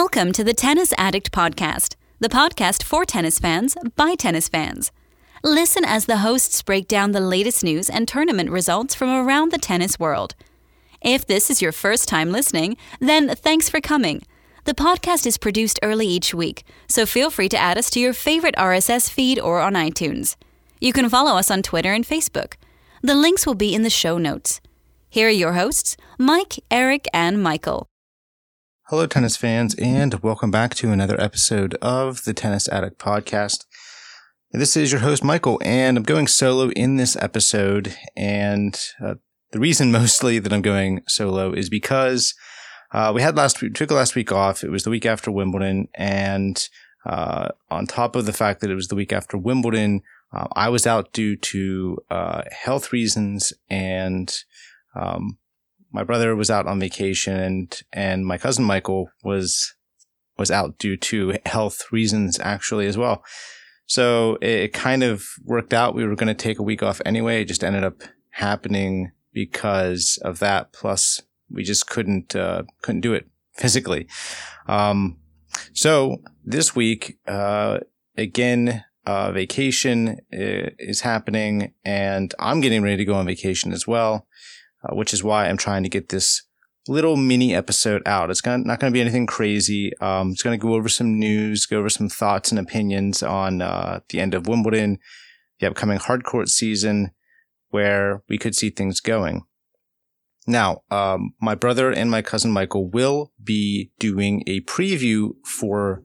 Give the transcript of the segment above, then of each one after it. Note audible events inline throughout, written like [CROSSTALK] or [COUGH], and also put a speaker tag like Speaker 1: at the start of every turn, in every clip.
Speaker 1: Welcome to the Tennis Addict Podcast, the podcast for tennis fans by tennis fans. Listen as the hosts break down the latest news and tournament results from around the tennis world. If this is your first time listening, then thanks for coming. The podcast is produced early each week, so feel free to add us to your favorite RSS feed or on iTunes. You can follow us on Twitter and Facebook. The links will be in the show notes. Here are your hosts, Mike, Eric, and Michael.
Speaker 2: Hello, tennis fans, and welcome back to another episode of the Tennis Addict Podcast. This is your host, Michael, and I'm going solo in this episode. And uh, the reason [LAUGHS] mostly that I'm going solo is because uh, we had last week, took last week off. It was the week after Wimbledon. And uh, on top of the fact that it was the week after Wimbledon, uh, I was out due to uh, health reasons and um, my brother was out on vacation and, and my cousin Michael was, was out due to health reasons actually as well. So it kind of worked out. We were going to take a week off anyway. It just ended up happening because of that. Plus we just couldn't, uh, couldn't do it physically. Um, so this week, uh, again, uh, vacation uh, is happening and I'm getting ready to go on vacation as well uh, which is why I'm trying to get this little mini episode out. It's gonna, not going to be anything crazy. Um, it's going to go over some news, go over some thoughts and opinions on uh, the end of Wimbledon, the upcoming hardcourt season, where we could see things going. Now, um, my brother and my cousin Michael will be doing a preview for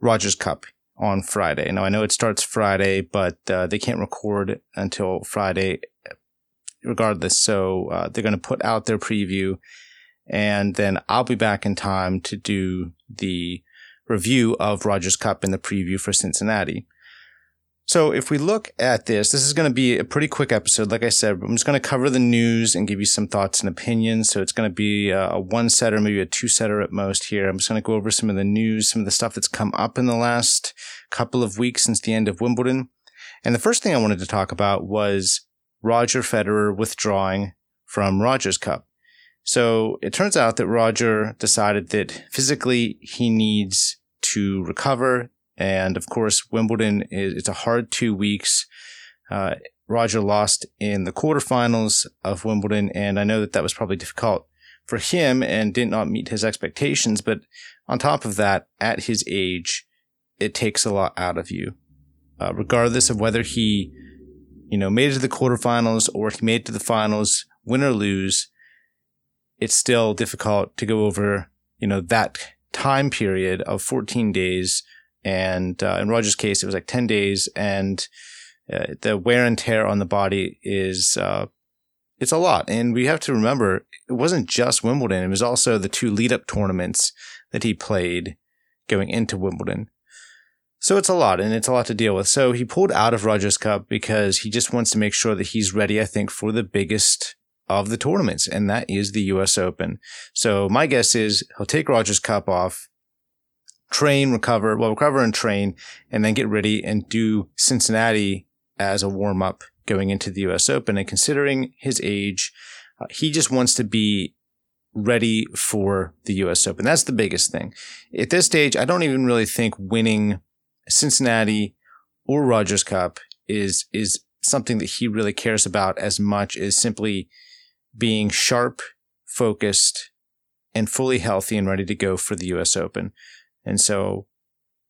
Speaker 2: Rogers Cup on Friday. Now, I know it starts Friday, but uh, they can't record until Friday regardless. So uh, they're going to put out their preview, and then I'll be back in time to do the review of Rogers Cup and the preview for Cincinnati. So if we look at this, this is going to be a pretty quick episode. Like I said, I'm just going to cover the news and give you some thoughts and opinions. So it's going to be a one setter, maybe a two setter at most here. I'm just going to go over some of the news, some of the stuff that's come up in the last couple of weeks since the end of Wimbledon. And the first thing I wanted to talk about was Roger Federer withdrawing from Rogers Cup. So it turns out that Roger decided that physically he needs to recover. And of course, Wimbledon is, it's a hard two weeks. Uh, Roger lost in the quarterfinals of Wimbledon. And I know that that was probably difficult for him and did not meet his expectations. But on top of that, at his age, it takes a lot out of you, uh, regardless of whether he you know, made it to the quarterfinals or he made it to the finals, win or lose, it's still difficult to go over, you know, that time period of 14 days. And uh, in Roger's case, it was like 10 days. And uh, the wear and tear on the body is, uh, it's a lot. And we have to remember it wasn't just Wimbledon. It was also the two lead up tournaments that he played going into Wimbledon. So it's a lot and it's a lot to deal with. So he pulled out of Rogers Cup because he just wants to make sure that he's ready, I think, for the biggest of the tournaments, and that is the US Open. So my guess is he'll take Rogers Cup off, train, recover, well, recover and train, and then get ready and do Cincinnati as a warm up going into the US Open. And considering his age, uh, he just wants to be ready for the US Open. That's the biggest thing. At this stage, I don't even really think winning Cincinnati or Rogers Cup is is something that he really cares about as much as simply being sharp, focused, and fully healthy and ready to go for the US Open. And so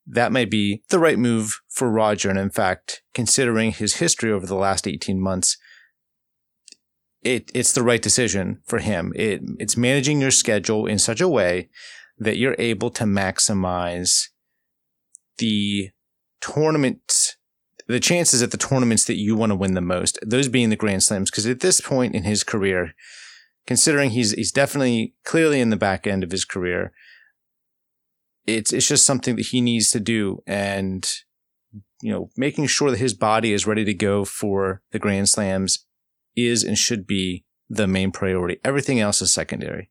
Speaker 2: that may be the right move for Roger. And in fact, considering his history over the last 18 months, it, it's the right decision for him. It, it's managing your schedule in such a way that you're able to maximize the tournaments, the chances at the tournaments that you want to win the most, those being the Grand Slams. Because at this point in his career, considering he's he's definitely clearly in the back end of his career, it's it's just something that he needs to do, and you know, making sure that his body is ready to go for the Grand Slams is and should be the main priority. Everything else is secondary.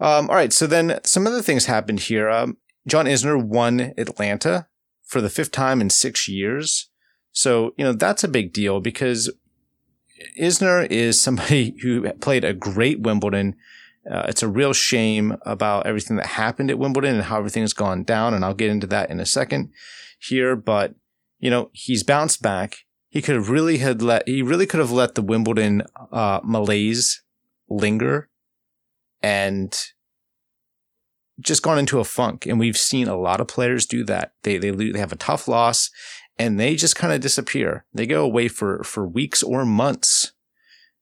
Speaker 2: Um, all right, so then some other things happened here. Um, John Isner won Atlanta for the fifth time in six years. So, you know, that's a big deal because Isner is somebody [LAUGHS] who played a great Wimbledon, Uh, it's a real shame about everything that happened at Wimbledon and how everything has gone down. And I'll get into that in a second here. But, you know, he's bounced back. He could have really had let, he really could have let the Wimbledon, uh, malaise linger and just gone into a funk. And we've seen a lot of players do that. They, they, they have a tough loss and they just kind of disappear. They go away for, for weeks or months.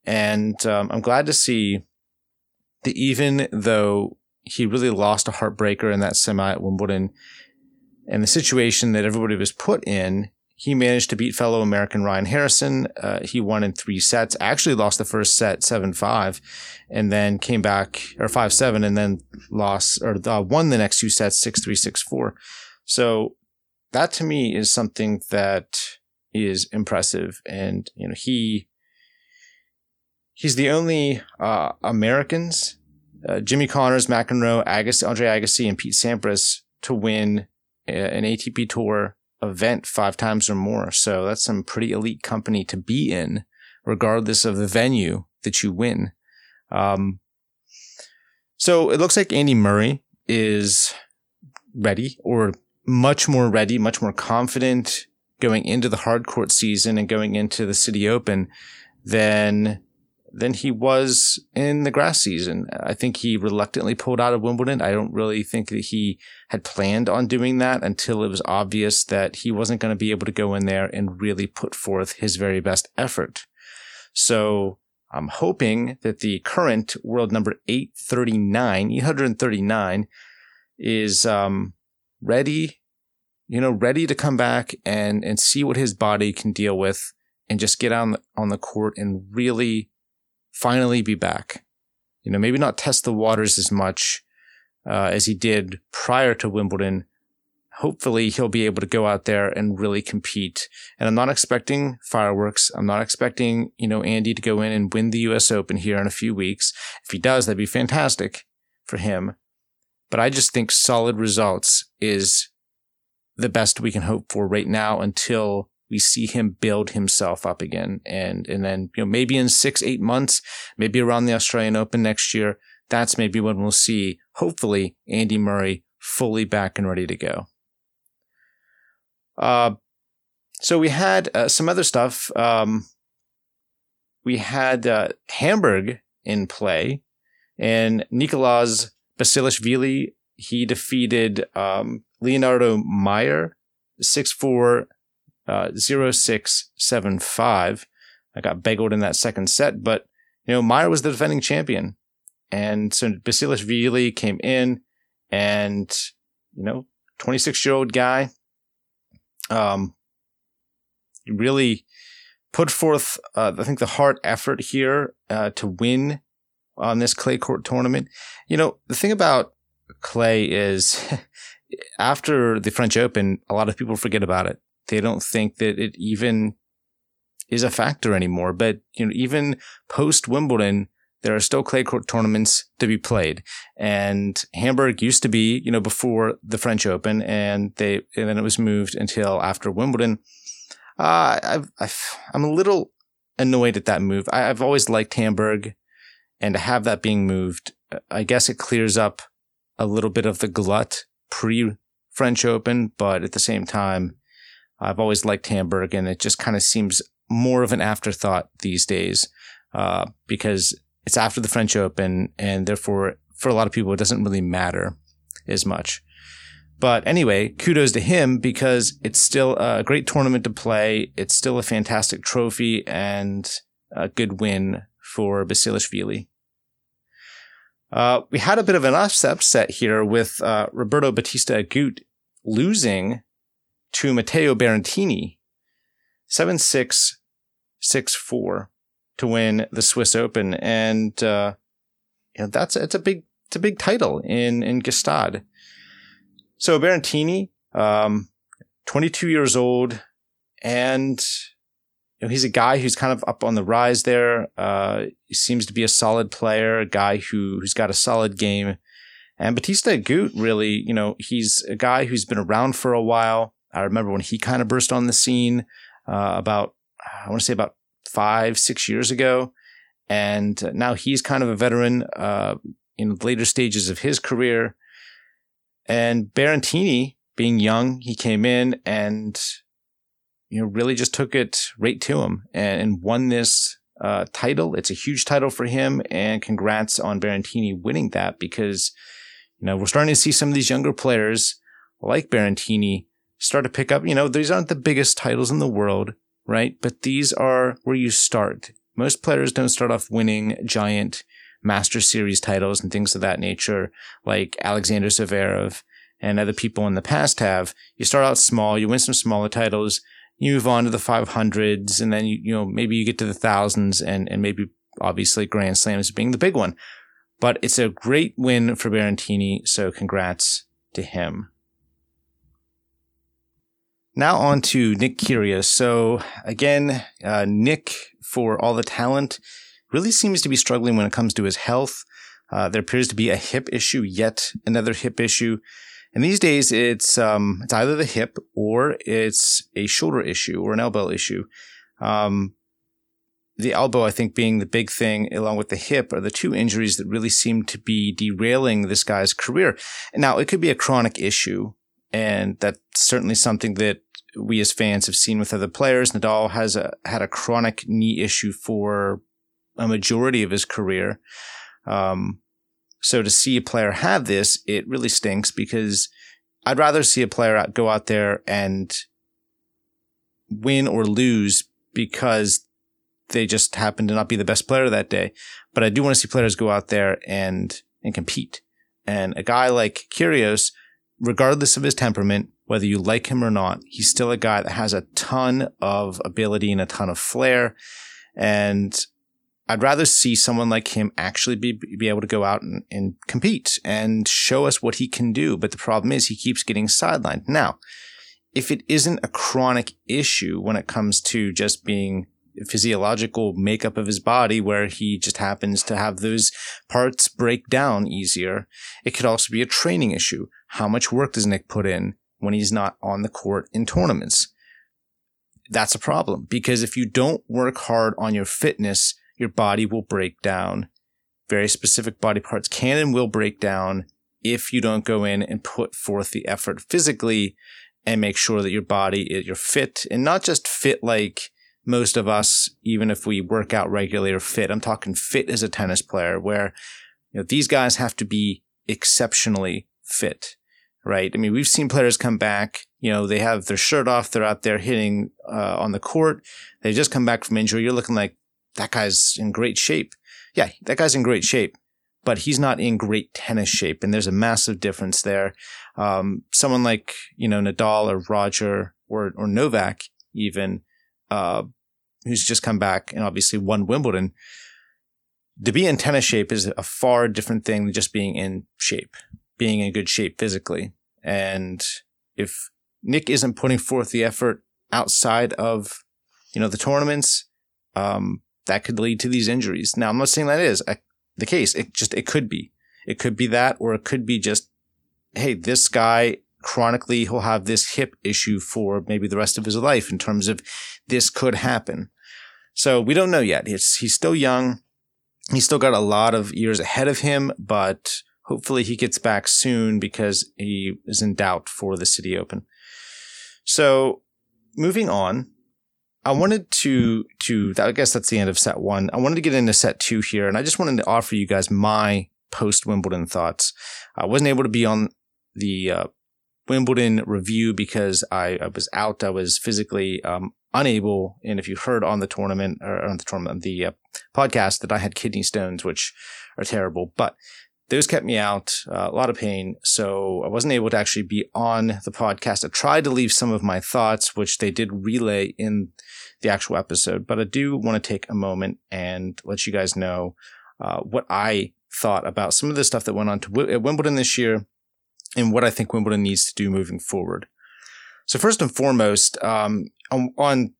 Speaker 2: And um, I'm glad to see that even though he really lost a heartbreaker in that semi at Wimbledon and the situation that everybody was put in, he managed to beat fellow American Ryan Harrison. Uh, he won in three sets, actually lost the first set 7 5, and then came back, or 5 7, and then lost, or uh, won the next two sets 6 3 6 4. So that to me is something that is impressive. And, you know, he, he's the only uh, Americans, uh, Jimmy Connors, McEnroe, Agassi, Andre Agassi, and Pete Sampras to win an ATP Tour event five times or more. So that's some pretty elite company to be in, regardless of the venue that you win. Um, so it looks like Andy Murray is ready or much more ready, much more confident going into the hard court season and going into the city open than than he was in the grass season. I think he reluctantly pulled out of Wimbledon. I don't really think that he had planned on doing that until it was obvious that he wasn't going to be able to go in there and really put forth his very best effort. So I'm hoping that the current world number 839, 839 is, um, ready, you know, ready to come back and, and see what his body can deal with and just get on on the court and really finally be back. You know, maybe not test the waters as much uh, as he did prior to Wimbledon. Hopefully, he'll be able to go out there and really compete. And I'm not expecting fireworks. I'm not expecting, you know, Andy to go in and win the US Open here in a few weeks. If he does, that'd be fantastic for him. But I just think solid results is the best we can hope for right now until we see him build himself up again. And, and then, you know, maybe in six, eight months, maybe around the Australian Open next year, that's maybe when we'll see, hopefully, Andy Murray fully back and ready to go. Uh, so we had uh, some other stuff. Um, we had uh, Hamburg in play, and Nicolas Basilashvili. He defeated um, Leonardo Mayer, six four uh, 0675. I got bageled in that second set, but you know, Mayer was the defending champion. And so Basilashvili came in and, you know, 26 year old guy, um, really put forth, uh, I think the hard effort here, uh, to win on this clay court tournament. You know, the thing about clay is [LAUGHS] after the French Open, a lot of people forget about it they don't think that it even is a factor anymore. But, you know, even post Wimbledon, there are still clay court tournaments to be played. And Hamburg used to be, you know, before the French Open and they, and then it was moved until after Wimbledon. Uh, I've, I've, I'm a little annoyed at that move. I, have always liked Hamburg and to have that being moved, I guess it clears up a little bit of the glut pre French Open, but at the same time, I've always liked Hamburg, and it just kind of seems more of an afterthought these days uh, because it's after the French Open, and therefore, for a lot of people, it doesn't really matter as much. But anyway, kudos to him because it's still a great tournament to play. It's still a fantastic trophy and a good win for Basilashvili. Uh, we had a bit of an upset here with uh, Roberto Bautista Agut losing to Matteo Berrettini, 7 6 6 4 to win the Swiss Open. And, uh, you know, that's, it's a big, it's a big title in, in Gstaad. So Berrettini, um, 22 years old and, you know, he's a guy who's kind of up on the rise there. Uh, he seems to be a solid player, a guy who, who's got a solid game. And Bautista Agut, really, you know, he's a guy who's been around for a while. I remember when he kind of burst on the scene uh, about, I want to say about five, six years ago. And now he's kind of a veteran, uh, in later stages of his career. And Berrettini, being young, he came in and you know really just took it right to him and, and won this uh, title. It's a huge title for him, and congrats on Berrettini winning that because you know we're starting to see some of these younger players like Berrettini start to pick up. You know, these aren't the biggest titles in the world, right? But these are where you start. Most players don't start off winning giant Master Series titles and things of that nature, like Alexander Zverev and other people in the past have. You start out small, you win some smaller titles, you move on to the 500s, and then you, you know, maybe you get to the thousands and, and maybe obviously Grand Slams being the big one. But it's a great win for Berrettini, so congrats to him. Now on to Nick Kyrgios. So again, uh, Nick, for all the talent, really seems to be struggling when it comes to his health. Uh, there appears to be a hip issue, yet another hip issue. And these days, it's um, it's either the hip or it's a shoulder issue or an elbow issue. Um, the elbow, I think, being the big thing, along with the hip, are the two injuries that really seem to be derailing this guy's career. Now, it could be a chronic issue, and that's certainly something that we as fans have seen with other players. Nadal has a, had a chronic knee issue for a majority of his career. Um, so to see a player have this, it really stinks because I'd rather see a player go out there and win or lose because they just happen to not be the best player that day. But I do want to see players go out there and, and compete. And a guy like Kyrgios, regardless of his temperament, whether you like him or not, he's still a guy that has a ton of ability and a ton of flair. And I'd rather see someone like him actually be, be able to go out and, and compete and show us what he can do. But the problem is he keeps getting sidelined. Now, if it isn't a chronic issue when it comes to just being physiological makeup of his body where he just happens to have those parts break down easier. It could also be a training issue. How much work does Nick put in when he's not on the court in tournaments? That's a problem because if you don't work hard on your fitness, your body will break down. Very specific body parts can and will break down if you don't go in and put forth the effort physically and make sure that your body, you're fit and not just fit like most of us, even if we work out regularly or fit. I'm talking fit as a tennis player where, you know, these guys have to be exceptionally fit, right? I mean, we've seen players come back, you know, they have their shirt off. They're out there hitting, uh, on the court. They just come back from injury. You're looking like that guy's in great shape. Yeah, that guy's in great shape, but he's not in great tennis shape. And there's a massive difference there. Um, someone like, you know, Nadal or Roger or, or Novak even, uh, who's just come back and obviously won Wimbledon. To be in tennis shape is a far different thing than just being in shape, being in good shape physically. And if Nick isn't putting forth the effort outside of, you know, the tournaments, um, that could lead to these injuries. Now, I'm not saying that is a, the case. It just, it could be. It could be that, or it could be just, hey, this guy chronically he'll have this hip issue for maybe the rest of his life in terms of this could happen. So we don't know yet. He's, he's still young. He's still got a lot of years ahead of him, but hopefully he gets back soon because he is in doubt for the City Open. So moving on, I wanted to, to, I guess that's the end of set one. I wanted to get into set two here and I just wanted to offer you guys my post Wimbledon thoughts. I wasn't able to be on the, uh, Wimbledon review because I, I was out. I was physically um, unable. And if you heard on the tournament or on the tournament, the uh, podcast that I had kidney stones, which are terrible, but those kept me out, uh, a lot of pain. So I wasn't able to actually be on the podcast. I tried to leave some of my thoughts, which they did relay in the actual episode, but I do want to take a moment and let you guys know uh, what I thought about some of the stuff that went on to w- at Wimbledon this year and what I think Wimbledon needs to do moving forward. So first and foremost, um, on,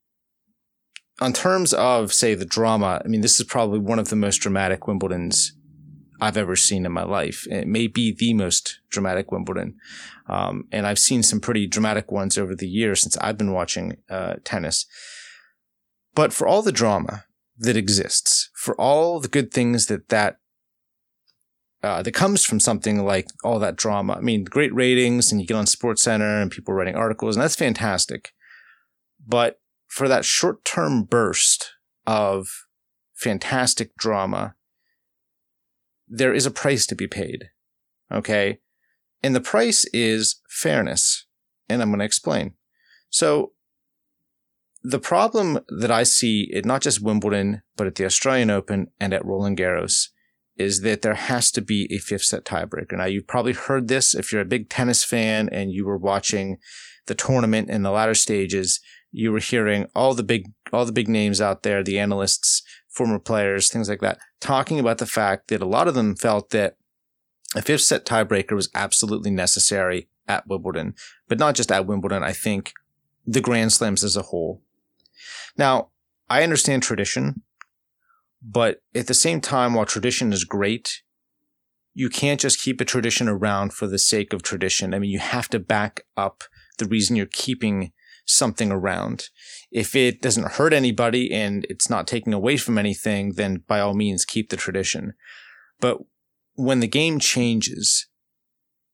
Speaker 2: on terms of say the drama, I mean, this is probably one of the most dramatic Wimbledons I've ever seen in my life. It may be the most dramatic Wimbledon. Um, and I've seen some pretty dramatic ones over the years since I've been watching uh, tennis. But for all the drama that exists, for all the good things that that uh, that comes from something like all that drama. I mean, great ratings, and you get on Sports Center, and people writing articles, and that's fantastic. But for that short term burst of fantastic drama, there is a price to be paid. Okay. And the price is fairness. And I'm going to explain. So the problem that I see at not just Wimbledon, but at the Australian Open and at Roland Garros is that there has to be a fifth set tiebreaker. Now, you've probably heard this if you're a big tennis fan and you were watching the tournament in the latter stages. You were hearing all the big, all the big names out there, the analysts, former players, things like that, talking about the fact that a lot of them felt that a fifth set tiebreaker was absolutely necessary at Wimbledon, but not just at Wimbledon. I think the Grand Slams as a whole. Now, I understand tradition, but at the same time, while tradition is great, you can't just keep a tradition around for the sake of tradition. I mean, you have to back up the reason you're keeping something around. If it doesn't hurt anybody and it's not taking away from anything, then by all means keep the tradition. But when the game changes,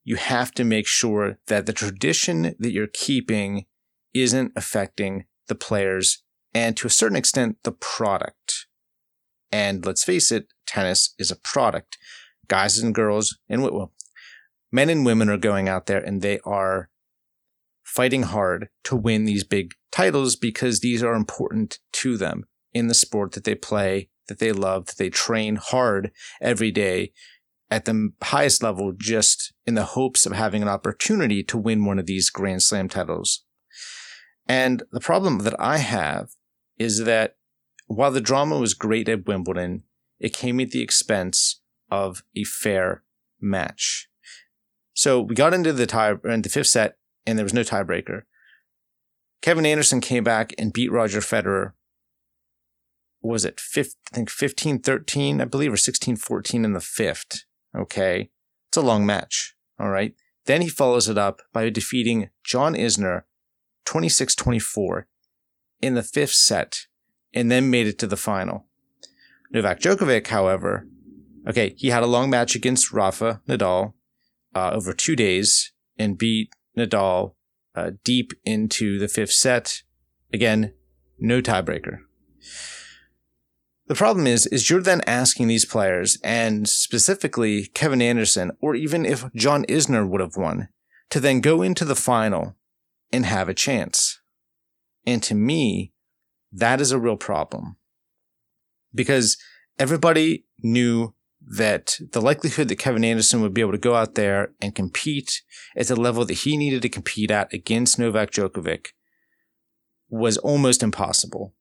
Speaker 2: you have to make sure that the tradition that you're keeping isn't affecting the players and to a certain extent the product. And let's face it, tennis is a product. Guys and girls and well, men and women are going out there and they are fighting hard to win these big titles because these are important to them in the sport that they play, that they love, that they train hard every day at the highest level just in the hopes of having an opportunity to win one of these Grand Slam titles. And the problem that I have is that while the drama was great at Wimbledon, it came at the expense of a fair match. So we got into the tie in the fifth set and there was no tiebreaker. Kevin Anderson came back and beat Roger Federer. Was it 5, I think 15 13, I believe, or 16 14 in the fifth. Okay. It's a long match. All right. Then he follows it up by defeating John Isner 26 24 in the fifth set and then made it to the final. Novak Djokovic, however, okay, he had a long match against Rafa Nadal uh, over two days and beat Nadal uh, deep into the fifth set. Again, no tiebreaker. The problem is, is you're then asking these players, and specifically Kevin Anderson, or even if John Isner would have won, to then go into the final and have a chance. And to me, that is a real problem. Because everybody knew that the likelihood that Kevin Anderson would be able to go out there and compete at the level that he needed to compete at against Novak Djokovic was almost impossible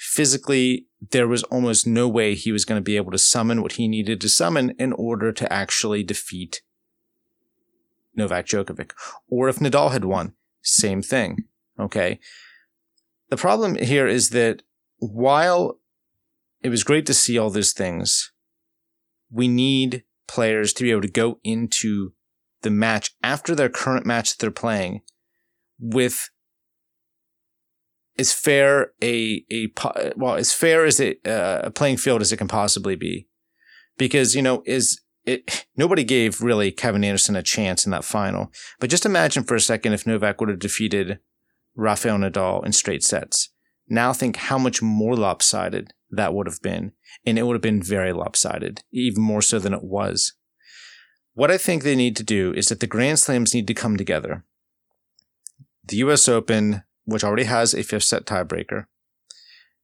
Speaker 2: physically, there was almost no way he was going to be able to summon what he needed to summon in order to actually defeat Novak Djokovic. Or if Nadal had won, same thing. Okay. The problem here is that while it was great to see all those things, we need players to be able to go into the match after their current match that they're playing with as fair a a well as fair as it, uh, a playing field as it can possibly be, because you know is it nobody gave really Kevin Anderson a chance in that final. But just imagine for a second if Novak would have defeated Rafael Nadal in straight sets. Now think how much more lopsided that would have been, and it would have been very lopsided, even more so than it was. What I think they need to do is that the Grand Slams need to come together. The US Open, which already has a fifth set tiebreaker.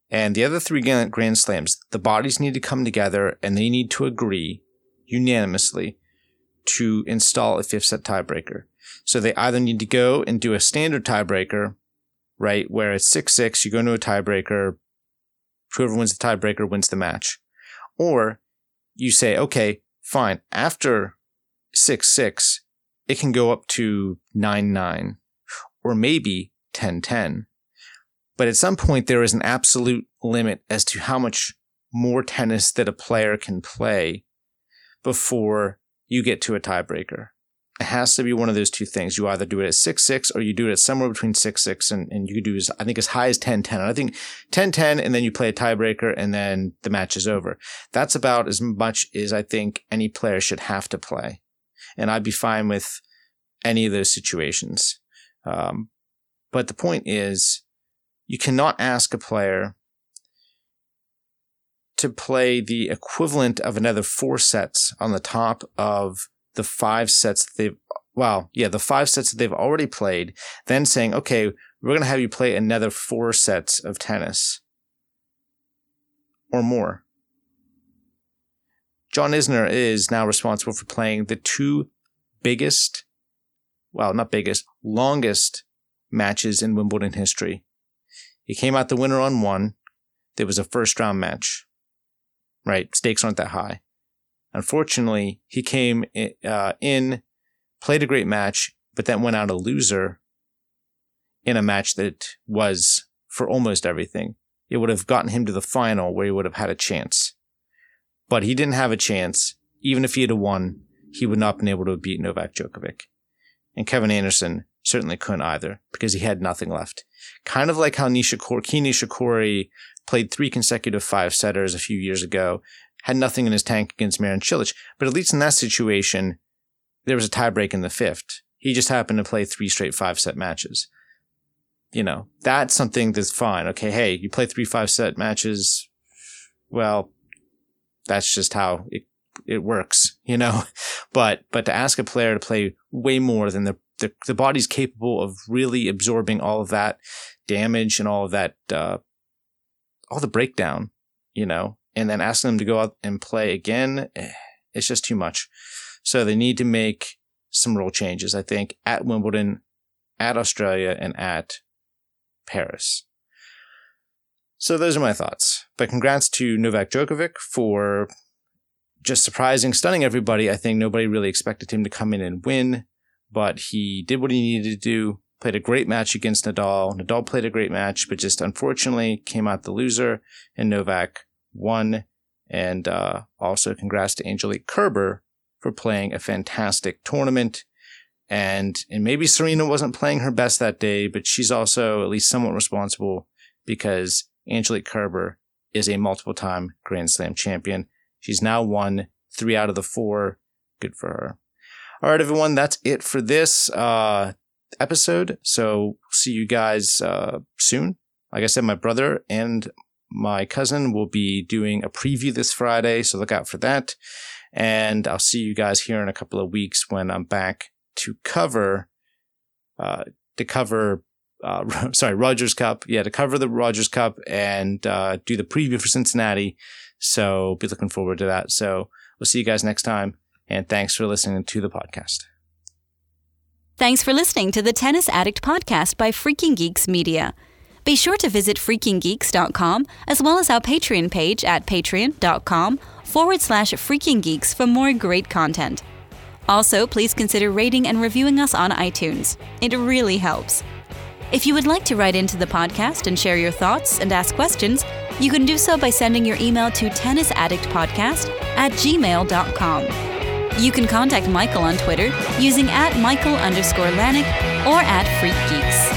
Speaker 2: And the other three Grand Slams, the bodies need to come together and they need to agree unanimously to install a fifth set tiebreaker. So they either need to go and do a standard tiebreaker, right, where it's 6 6, you go into a tiebreaker, whoever wins the tiebreaker wins the match. Or you say, okay, fine, after 6 6, it can go up to 9 9. Or maybe 1010. But at some point, there is an absolute limit as to how much more tennis that a player can play before you get to a tiebreaker. It has to be one of those two things. You either do it at 6 6 or you do it at somewhere between 6 6 and, and you could do as, I think as high as 10 10. And I think 10 10 and then you play a tiebreaker and then the match is over. That's about as much as I think any player should have to play. And I'd be fine with any of those situations. Um, but the point is, you cannot ask a player to play the equivalent of another four sets on the top of the five sets that they've, well, yeah, the five sets that they've already played, then saying, okay, we're going to have you play another four sets of tennis or more. John Isner is now responsible for playing the two biggest, well, not biggest, longest matches in Wimbledon history. He came out the winner on one. There was a first round match right? Stakes aren't that high. Unfortunately, he came uh, in, played a great match, but then went out a loser in a match that was for almost everything. It would have gotten him to the final where he would have had a chance. But he didn't have a chance. Even if he had won, he would not have been able to beat Novak Djokovic. And Kevin Anderson certainly couldn't either because he had nothing left. Kind of like how Nishikori, Kei Nishikori played three consecutive five setters a few years ago, had nothing in his tank against Marin Cilic. But at least in that situation, there was a tiebreak in the fifth. He just happened to play three straight five set matches. You know, that's something that's fine. Okay, hey, you play three five set matches. Well, that's just how it it works, you know. [LAUGHS] But but to ask a player to play way more than the the, the body's capable of really absorbing all of that damage and all of that uh, all the breakdown, you know, and then asking them to go out and play again, eh, it's just too much. So they need to make some rule changes, I think, at Wimbledon, at Australia, and at Paris. So those are my thoughts. But congrats to Novak Djokovic for just surprising, stunning everybody. I think nobody really expected him to come in and win, but he did what he needed to do played a great match against Nadal. Nadal played a great match, but just unfortunately came out the loser, and Novak won. And uh, also, congrats to Angelique Kerber for playing a fantastic tournament. And and maybe Serena wasn't playing her best that day, but she's also at least somewhat responsible because Angelique Kerber is a multiple time Grand Slam champion. She's now won three out of the four. Good for her. All right, everyone, that's it for this. Uh, episode. So see you guys uh, soon. Like I said, my brother and my cousin will be doing a preview this Friday, so look out for that. And I'll see you guys here in a couple of weeks when I'm back to cover, uh, to cover, uh, [LAUGHS] sorry, Rogers Cup. Yeah, to cover the Rogers Cup and uh, do the preview for Cincinnati. So be looking forward to that. So we'll see you guys next time. And thanks for listening to the podcast.
Speaker 1: Thanks for listening to the Tennis Addict podcast by Freaking Geeks Media. Be sure to visit freakinggeeks.com as well as our Patreon page at patreon.com forward slash freakinggeeks for more great content. Also, please consider rating and reviewing us on iTunes. It really helps. If you would like to write into the podcast and share your thoughts and ask questions, you can do so by sending your email to tennisaddictpodcast at gmail.com. You can contact Michael on Twitter using at Michael underscore Lanik or at Freak Geeks.